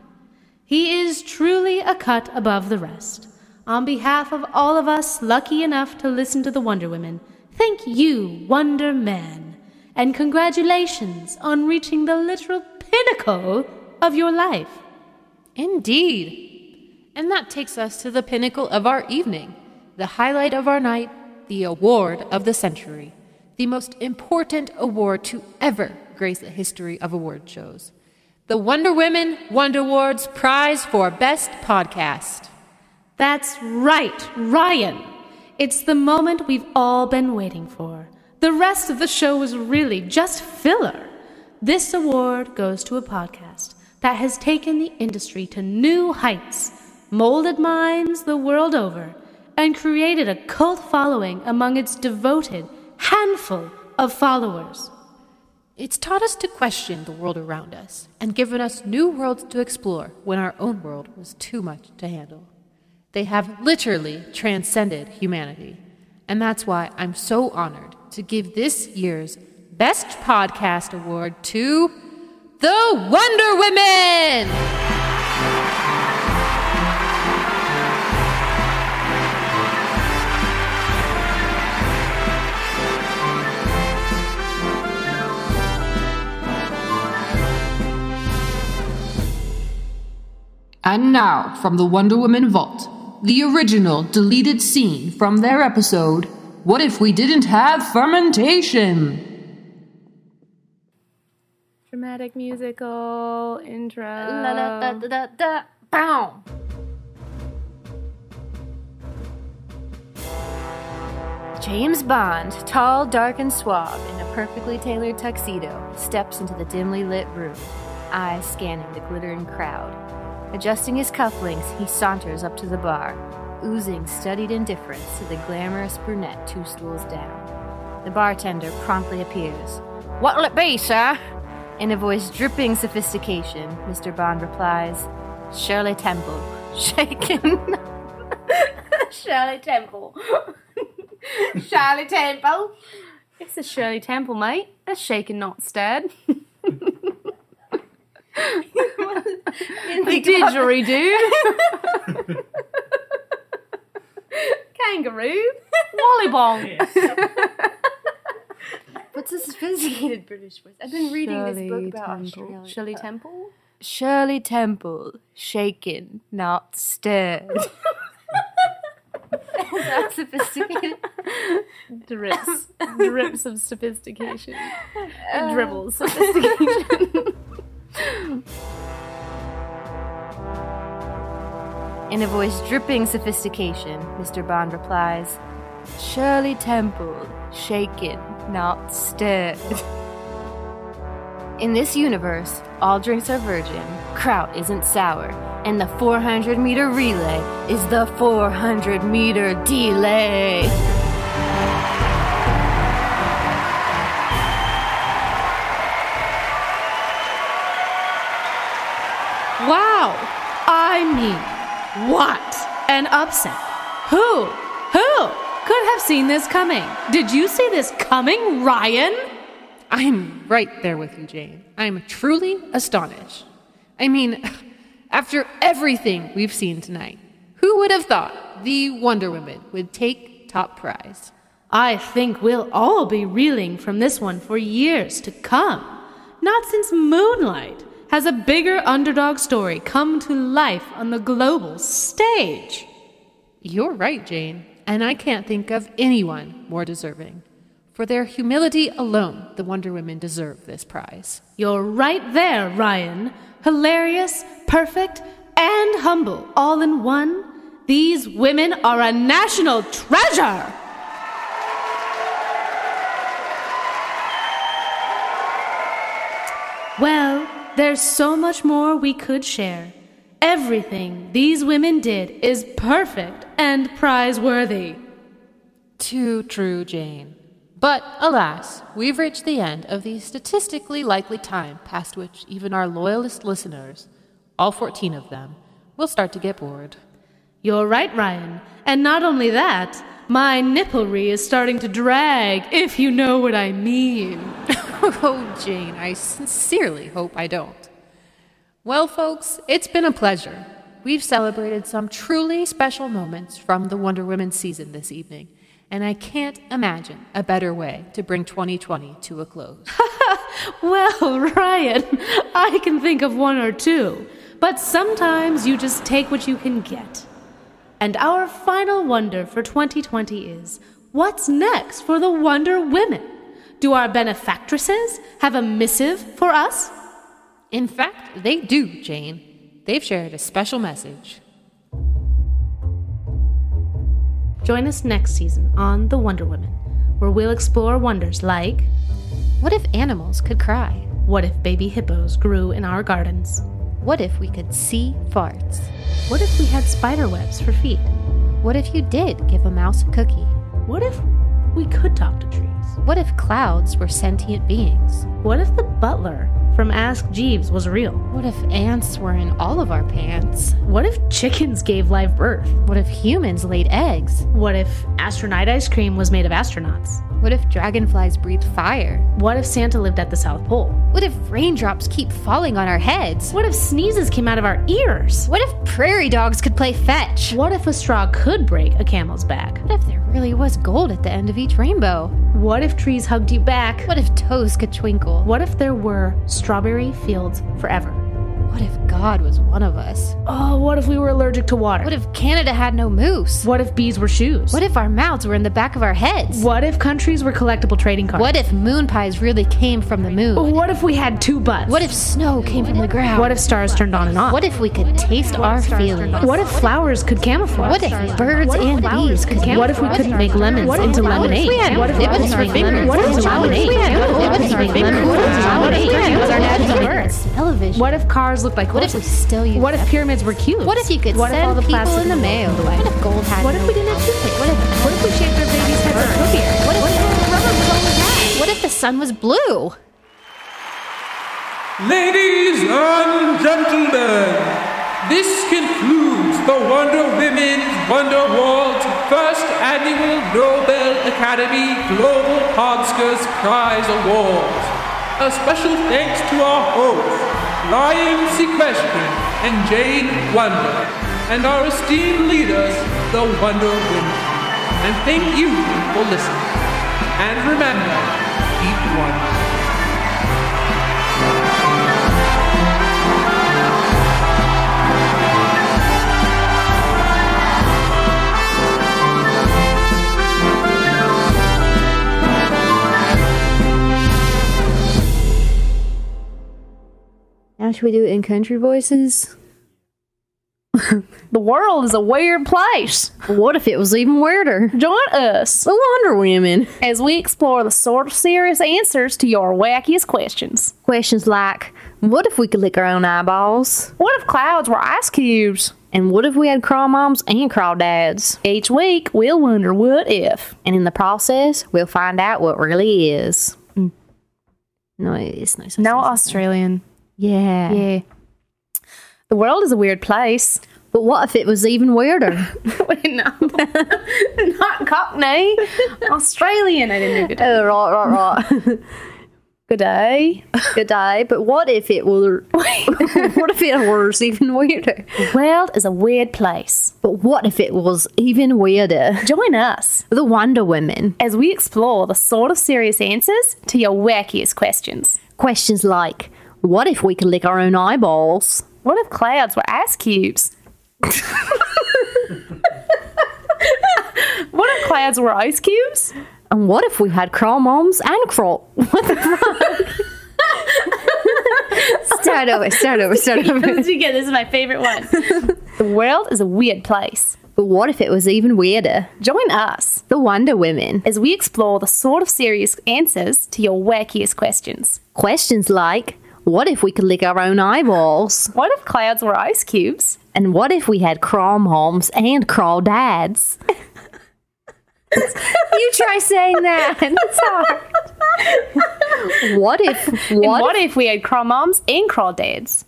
He is truly a cut above the rest. On behalf of all of us lucky enough to listen to the Wonder Women, thank you, Wonder Man. And congratulations on reaching the literal pinnacle of your life. Indeed. And that takes us to the pinnacle of our evening, the highlight of our night, the award of the century, the most important award to ever grace the history of award shows. The Wonder Women Wondawards Prize for Best Podcast. That's right, Ryan. It's the moment we've all been waiting for. The rest of the show was really just filler. This award goes to a podcast that has taken the industry to new heights, molded minds the world over, and created a cult following among its devoted handful of followers. It's taught us to question the world around us and given us new worlds to explore when our own world was too much to handle. They have literally transcended humanity. And that's why I'm so honored to give this year's Best Podcast Award to the Wonder Women! And now, from the Wonder Woman Vault, the original deleted scene from their episode, What If We Didn't Have Fermentation? Dramatic musical intro. La, da, da, da, da, da. Bow. James Bond, tall, dark, and suave, in a perfectly tailored tuxedo, steps into the dimly lit room, eyes scanning the glittering crowd. Adjusting his cufflinks, he saunters up to the bar, oozing studied indifference to the glamorous brunette two stools down. The bartender promptly appears. What'll it be, sir? In a voice dripping sophistication, Mr. Bond replies, Shirley Temple, *laughs* shaken. *laughs* Shirley Temple. *laughs* Shirley Temple. It's a Shirley Temple, mate. A shaken, not stirred. The didgeridoo. Kangaroo. Wollybong. What's *laughs* *laughs* a sophisticated British voice? I've been reading this book about Temple. Australia. Shirley Temple? Shirley Temple, shaken, not stirred. *laughs* That's that sophisticated? Drips. Drips of sophistication. Uh, Dribbles. Sophistication. In a voice dripping sophistication, Mr. Bond replies, Shirley Temple, shaken, not stirred. In this universe, all drinks are virgin, kraut isn't sour, and the 400 meter relay is the 400 meter delay. Wow! I mean, what an upset! Who, who could have seen this coming? Did you see this coming, Ryan? I'm right there with you, Jane. I'm truly astonished. I mean, *sighs* after everything we've seen tonight, who would have thought the Wonder Woman would take top prize? I think we'll all be reeling from this one for years to come. Not since Moonlight has a bigger underdog story come to life on the global stage. You're right, Jane, and I can't think of anyone more deserving. For their humility alone, the Wonder Women deserve this prize. You're right there, Ryan. Hilarious, perfect, and humble all in one. These women are a national treasure. Well, there's so much more we could share. Everything these women did is perfect and prizeworthy. Too true, Jane. But alas, we've reached the end of the statistically likely time past which even our loyalist listeners, all 14 of them, will start to get bored. You're right, Ryan. And not only that, my nipplery is starting to drag, if you know what I mean. *laughs* *laughs* oh, Jane, I sincerely hope I don't. Well, folks, it's been a pleasure. We've celebrated some truly special moments from the Wonder Woman season this evening, and I can't imagine a better way to bring 2020 to a close. *laughs* well, Ryan, I can think of one or two, but sometimes you just take what you can get. And our final wonder for 2020 is what's next for the Wonder Women? Do our benefactresses have a missive for us? In fact, they do, Jane. They've shared a special message. Join us next season on The Wonder Women, where we'll explore wonders like What if animals could cry? What if baby hippos grew in our gardens? What if we could see farts? What if we had spider webs for feet? What if you did give a mouse a cookie? What if we could talk to trees? What if clouds were sentient beings? What if the butler from Ask Jeeves was real? What if ants were in all of our pants? What if chickens gave live birth? What if humans laid eggs? What if astronaut ice cream was made of astronauts? What if dragonflies breathe fire? What if Santa lived at the South Pole? What if raindrops keep falling on our heads? What if sneezes came out of our ears? What if prairie dogs could play fetch? What if a straw could break a camel's back? What if there really was gold at the end of each rainbow? What if trees hugged you back? What if toes could twinkle? What if there were strawberry fields forever? What if God was one of us? Oh, what if we were allergic to water? What if Canada had no moose? What if bees were shoes? What if our mouths were in the back of our heads? What if countries were collectible trading cards? What if moon pies really came from the moon? What if we had two butts? What if snow came from the ground? What if stars turned on and off? What if we could taste our feelings? What if flowers could camouflage? What if birds and bees could camouflage? What if we couldn't make lemons into lemonade? we had What if ribbons we fingers? What if lemonade? Had What if ribbons for make fingers? lemons into lemonade? What if Our nads we are had birds. television? What if cars looked like What if we horses? still use What if pyramids were cubes? What if you could What if all send the people plastic in the was mail? rolled? What if gold had What if we didn't have toothpick? What if, what if we shaved our baby's head with cookie? What if, rubber was all we had? What if the sun was blue? Ladies and gentlemen, this concludes the Wonder Women's Wonder World's first annual Nobel Academy Global Podscars Prize Awards. A special thanks to our hosts, Lion Sequestrin and Jade Wonder, and our esteemed leaders, the Wonder Women. And thank you for listening. And remember, keep wondering. Now should we do it in country voices? *laughs* the world is a weird place. What if it was even weirder? Join us, the Wonder Women, as we explore the sort of serious answers to your wackiest questions. Questions like What if we could lick our own eyeballs? What if clouds were ice cubes? And what if we had crawl moms and crawl dads? Each week, we'll wonder what if. And in the process, we'll find out what really is. Mm. No, it's not. No Australian. Yeah. Yeah. The world is a weird place. But what if it was even weirder? *laughs* No. *laughs* Not Cockney. Australian. I didn't know. good. Oh, uh, right, right, right. *laughs* Good day. Good day. But what if it were. what if it was even weirder? The world is a weird place. But what if it was even weirder? Join us, the Wonder Women, as we explore the sort of serious answers to your wackiest questions. Questions like What if we could lick our own eyeballs? What if clouds were ice cubes? what if clouds were ice cubes? And what if we had crawl moms and crawl? *laughs* What the fuck? start over, start over, start *laughs* over. Did you get this? is my favorite one. the world is a weird place. But what if it was even weirder? Join us, the Wonder Women, as we explore the sort of serious answers to your wackiest questions. Questions like what if we could lick our own eyeballs? What if clouds were ice cubes? And what if we had crawl moms and crawl dads? you try saying that. *laughs* It's hard. what if what, and what if we had crawl moms and crawl dads?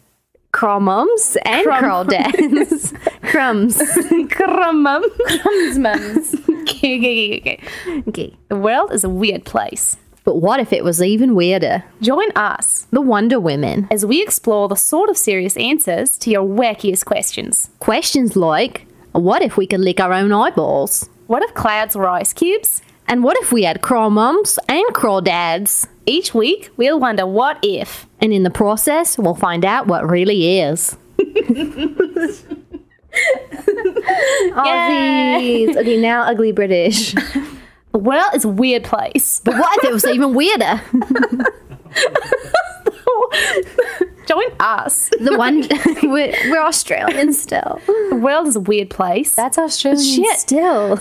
Crawl mums and Crum- crawl dads. *laughs* Crumbs. Crum mum. Crumbs mums. *laughs* okay, okay, okay, okay. The world is a weird place. But what if it was even weirder? Join us, the Wonder Women, as we explore the sort of serious answers to your wackiest questions. Questions like What if we could lick our own eyeballs? What if clouds were ice cubes? And what if we had crawl mums and crawl dads? Each week, we'll wonder what if. And in the process, we'll find out what really is. *laughs* Aussies! Okay, now ugly British. *laughs* The world is a weird place. But what if it was even weirder? *laughs* Join us. The one we're, we're Australian still. The world is a weird place. That's Australian Shit. still.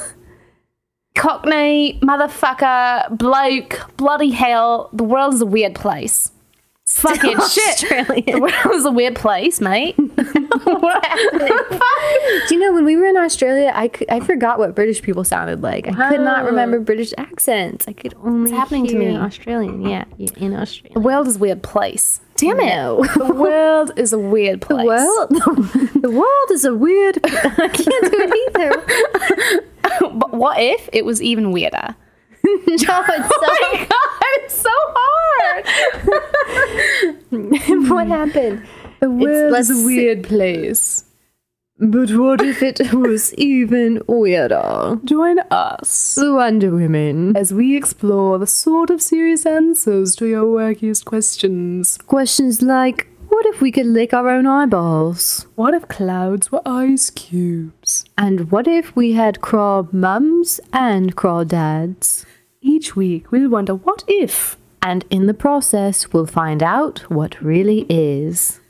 Cockney, motherfucker, bloke, bloody hell. The world is a weird place. Fucking *laughs* shit. Australian. *laughs* The world a weird place, mate. *laughs* what? Do you know when we were in Australia, I, could, I forgot what British people sounded like. I could not oh. remember British accents. I could only It's happening to me. Australian. Yeah, in Australia. The world is a weird place. Damn it. No. The world is a weird place. The world, the world is a weird. I can't do it either. but what if it was even weirder? *laughs* no, it's so, *laughs* oh my god, it's so hard. *laughs* what happened? The world is a weird place. But what if it was even weirder? Join us The Wonder Women. as we explore the sort of serious answers to your wackiest questions. Questions like What if we could lick our own eyeballs? What if clouds were ice cubes? And what if we had crawl mums and crawl dads? Each week we'll wonder what if. And in the process, we'll find out what really is.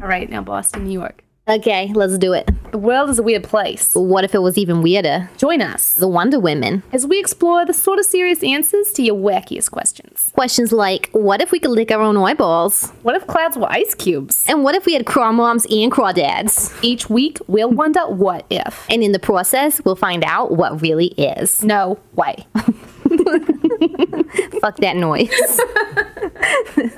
All right, now Boston, New York. Okay, let's do it. The world is a weird place. But what if it was even weirder? Join us The Wonder Women. as we explore the sort of serious answers to your wackiest questions. Questions like what if we could lick our own eyeballs? What if clouds were ice cubes? And what if we had craw moms and crawdads? Each week, we'll wonder what if. And in the process, we'll find out what really is. No way. *laughs* Fuck that noise.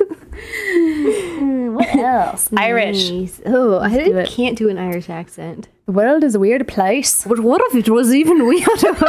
*laughs* Hmm, what else? *laughs* Irish. Nice. Oh, I do can't do an Irish accent. The world is a weird place. But what if it was even weirder? *laughs*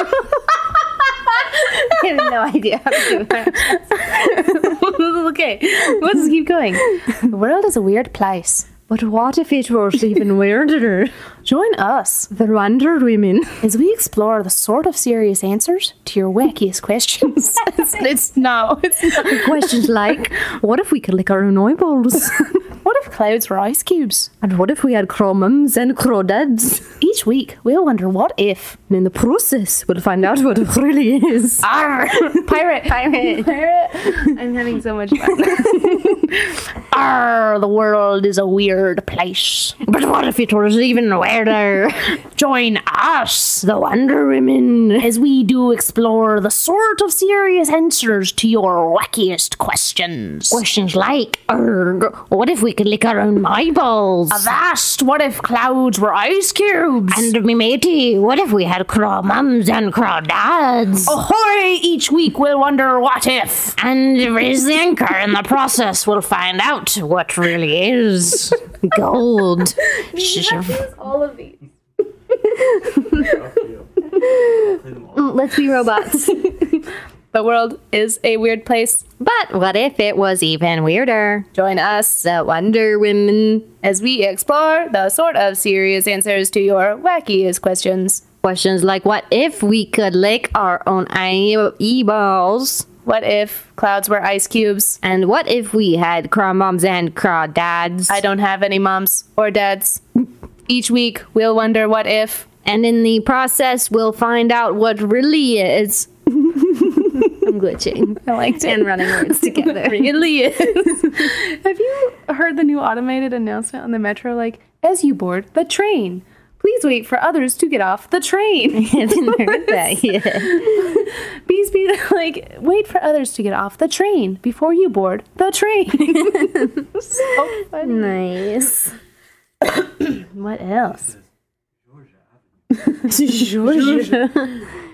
I have no idea how to do that. *laughs* okay, let's keep going. The world is a weird place. But what if it was *laughs* even weirder? Join us The Wonder Women. as we explore the sort of serious answers to your wackiest questions. *laughs* it's, it's no, it's not. Questions like, what if we could lick our own eyeballs? *laughs* What if clouds were ice cubes? and what if we had craw mums and crawdads? Each week, we'll wonder what if. And in the process, we'll find out what it really is. Arr! Pirate! Pirate. Pirate! I'm having so much fun. Arr! The world is a weird place. But what if it was even weirder? Join us The Wonder Women. as we do explore the sort of serious answers to your wackiest questions. Questions like, "Erg, what if we could lick our own eyeballs? Avast! What if clouds were ice cubes? And me matey, what if we had craw mums and craw dads? Ahoy! Each week we'll wonder what if. And raise the anchor in the process, we'll find out what really is *laughs* gold. *laughs* All of these. *laughs* Let's be robots. *laughs* The world is a weird place. but what if it was even weirder? Join us The Wonder Women. as we explore the sort of serious answers to your wackiest questions. Questions like, what if we could lick our own eyeballs? What if clouds were ice cubes? And what if we had craw moms and craw dads? I don't have any moms or dads. Each week we'll wonder what if. and in the process, we'll find out what really is. *laughs* I'm glitching. I liked it. And running words *laughs* together. really is. *laughs* Have you heard the new automated announcement on the metro? Like, as you board the train, please wait for others to get off the train. *laughs* I haven't heard *laughs* that yet. Please be like, wait for others to get off the train before you board the train. *laughs* so funny. Nice. *coughs* What else? Georgia.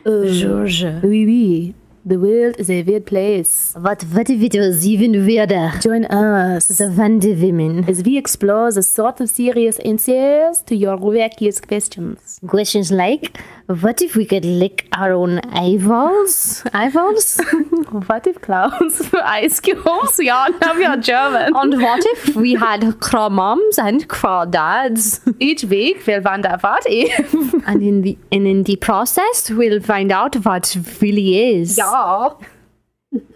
Georgia. Oui, oui. The world is a weird place. What, what if it was even weirder? Join us The Wonder Women. as we explore the sort of serious answers to your wackiest questions. Questions like, what if we could lick our own eyeballs? *laughs* Eyeballs? *laughs* What if clouds were ice cubes? Ja, now we are German. and what if we had craw moms and craw dads? Each week we'll wonder what if. And in the and in the process, we'll find out what really is. Ja.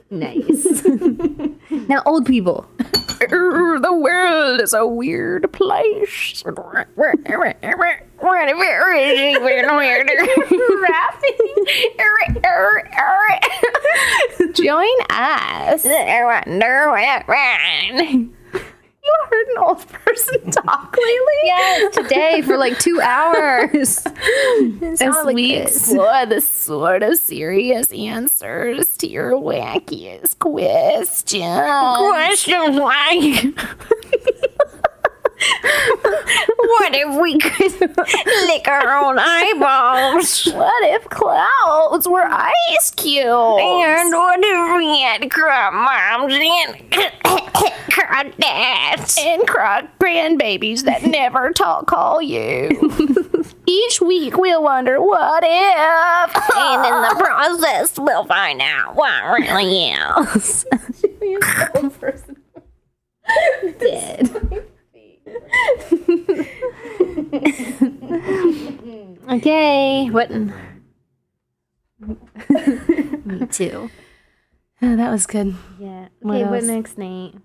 Nice. *laughs* now, old people. *laughs* The world is a weird place. *laughs* Join us. You heard an old person *laughs* talk lately? Yes, today for like two hours. *laughs* As we explore the sort of serious answers to your wackiest questions. Question like *laughs* What if we could lick our own eyeballs? What if clouds were ice cubes? And what if we had crop moms and *coughs* crop dads? and croc grandbabies that never talk call you. *laughs* Each week we'll wonder what if. And in the *laughs* process, we'll find out what really is. *laughs* Dead. *laughs* okay, what? Me too. *laughs* Oh, that was good. Yeah. What Okay, what else? next, Nate?